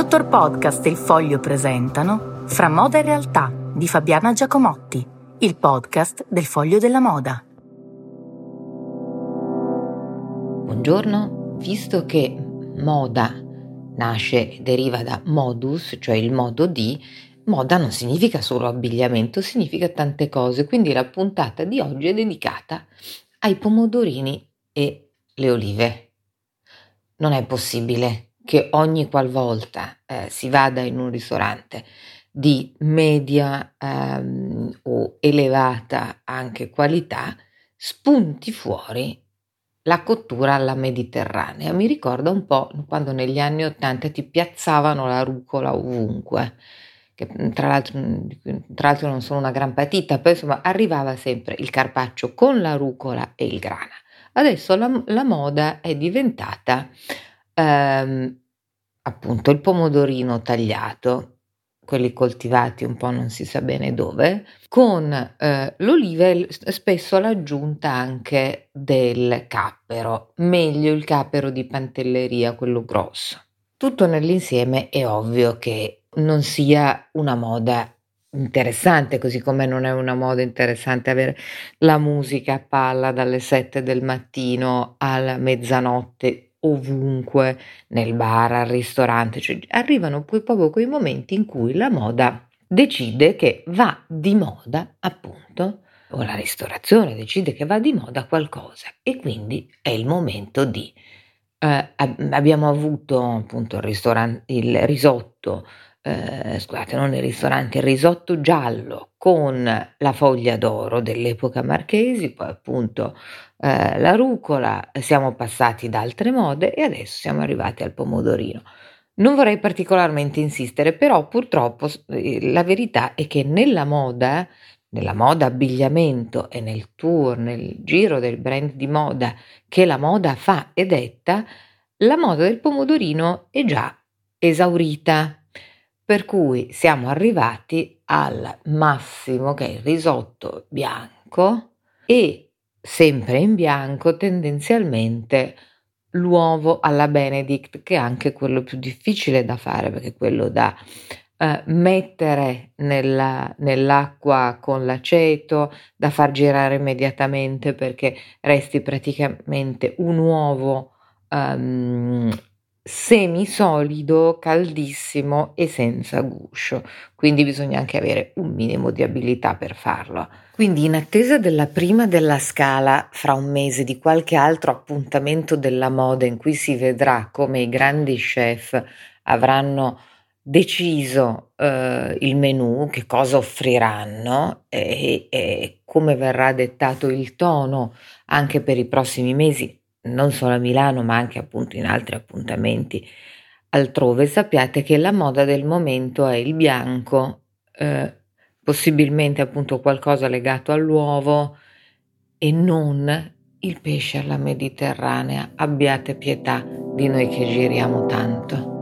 Dottor Podcast e il Foglio presentano Fra moda e realtà di Fabiana Giacomotti, il podcast del Foglio della Moda. Buongiorno, visto che moda nasce e deriva da modus, cioè il modo di, moda non significa solo abbigliamento, significa tante cose, quindi la puntata di oggi è dedicata ai pomodorini e le olive. Non è possibile che ogni qualvolta eh, si vada in un ristorante di media ehm, o elevata anche qualità, spunti fuori la cottura alla mediterranea. Mi ricorda un po' quando negli anni Ottanta ti piazzavano la rucola ovunque, che tra l'altro, tra l'altro non sono una gran patita, poi insomma arrivava sempre il carpaccio con la rucola e il grana. Adesso la, la moda è diventata ehm, appunto il pomodorino tagliato, quelli coltivati un po' non si sa bene dove, con eh, l'olive spesso l'aggiunta anche del cappero, meglio il cappero di pantelleria, quello grosso. Tutto nell'insieme è ovvio che non sia una moda interessante, così come non è una moda interessante avere la musica a palla dalle 7 del mattino alla mezzanotte ovunque, nel bar, al ristorante, cioè arrivano poi proprio quei momenti in cui la moda decide che va di moda, appunto, o la ristorazione decide che va di moda qualcosa. E quindi è il momento di... Eh, abbiamo avuto appunto il, il risotto eh, scusate, non il ristorante, il risotto giallo con la foglia d'oro dell'epoca marchesi, poi appunto eh, la rucola, siamo passati da altre mode e adesso siamo arrivati al pomodorino. Non vorrei particolarmente insistere, però purtroppo eh, la verità è che nella moda, nella moda abbigliamento e nel tour, nel giro del brand di moda che la moda fa e detta, la moda del pomodorino è già esaurita per cui siamo arrivati al massimo che è il risotto bianco e sempre in bianco tendenzialmente l'uovo alla Benedict che è anche quello più difficile da fare perché quello da eh, mettere nella, nell'acqua con l'aceto, da far girare immediatamente perché resti praticamente un uovo um, semisolido, caldissimo e senza guscio, quindi bisogna anche avere un minimo di abilità per farlo. Quindi in attesa della prima della scala fra un mese di qualche altro appuntamento della moda in cui si vedrà come i grandi chef avranno deciso eh, il menù, che cosa offriranno e, e come verrà dettato il tono anche per i prossimi mesi non solo a Milano ma anche appunto in altri appuntamenti altrove, sappiate che la moda del momento è il bianco, eh, possibilmente appunto qualcosa legato all'uovo e non il pesce alla mediterranea. Abbiate pietà di noi che giriamo tanto.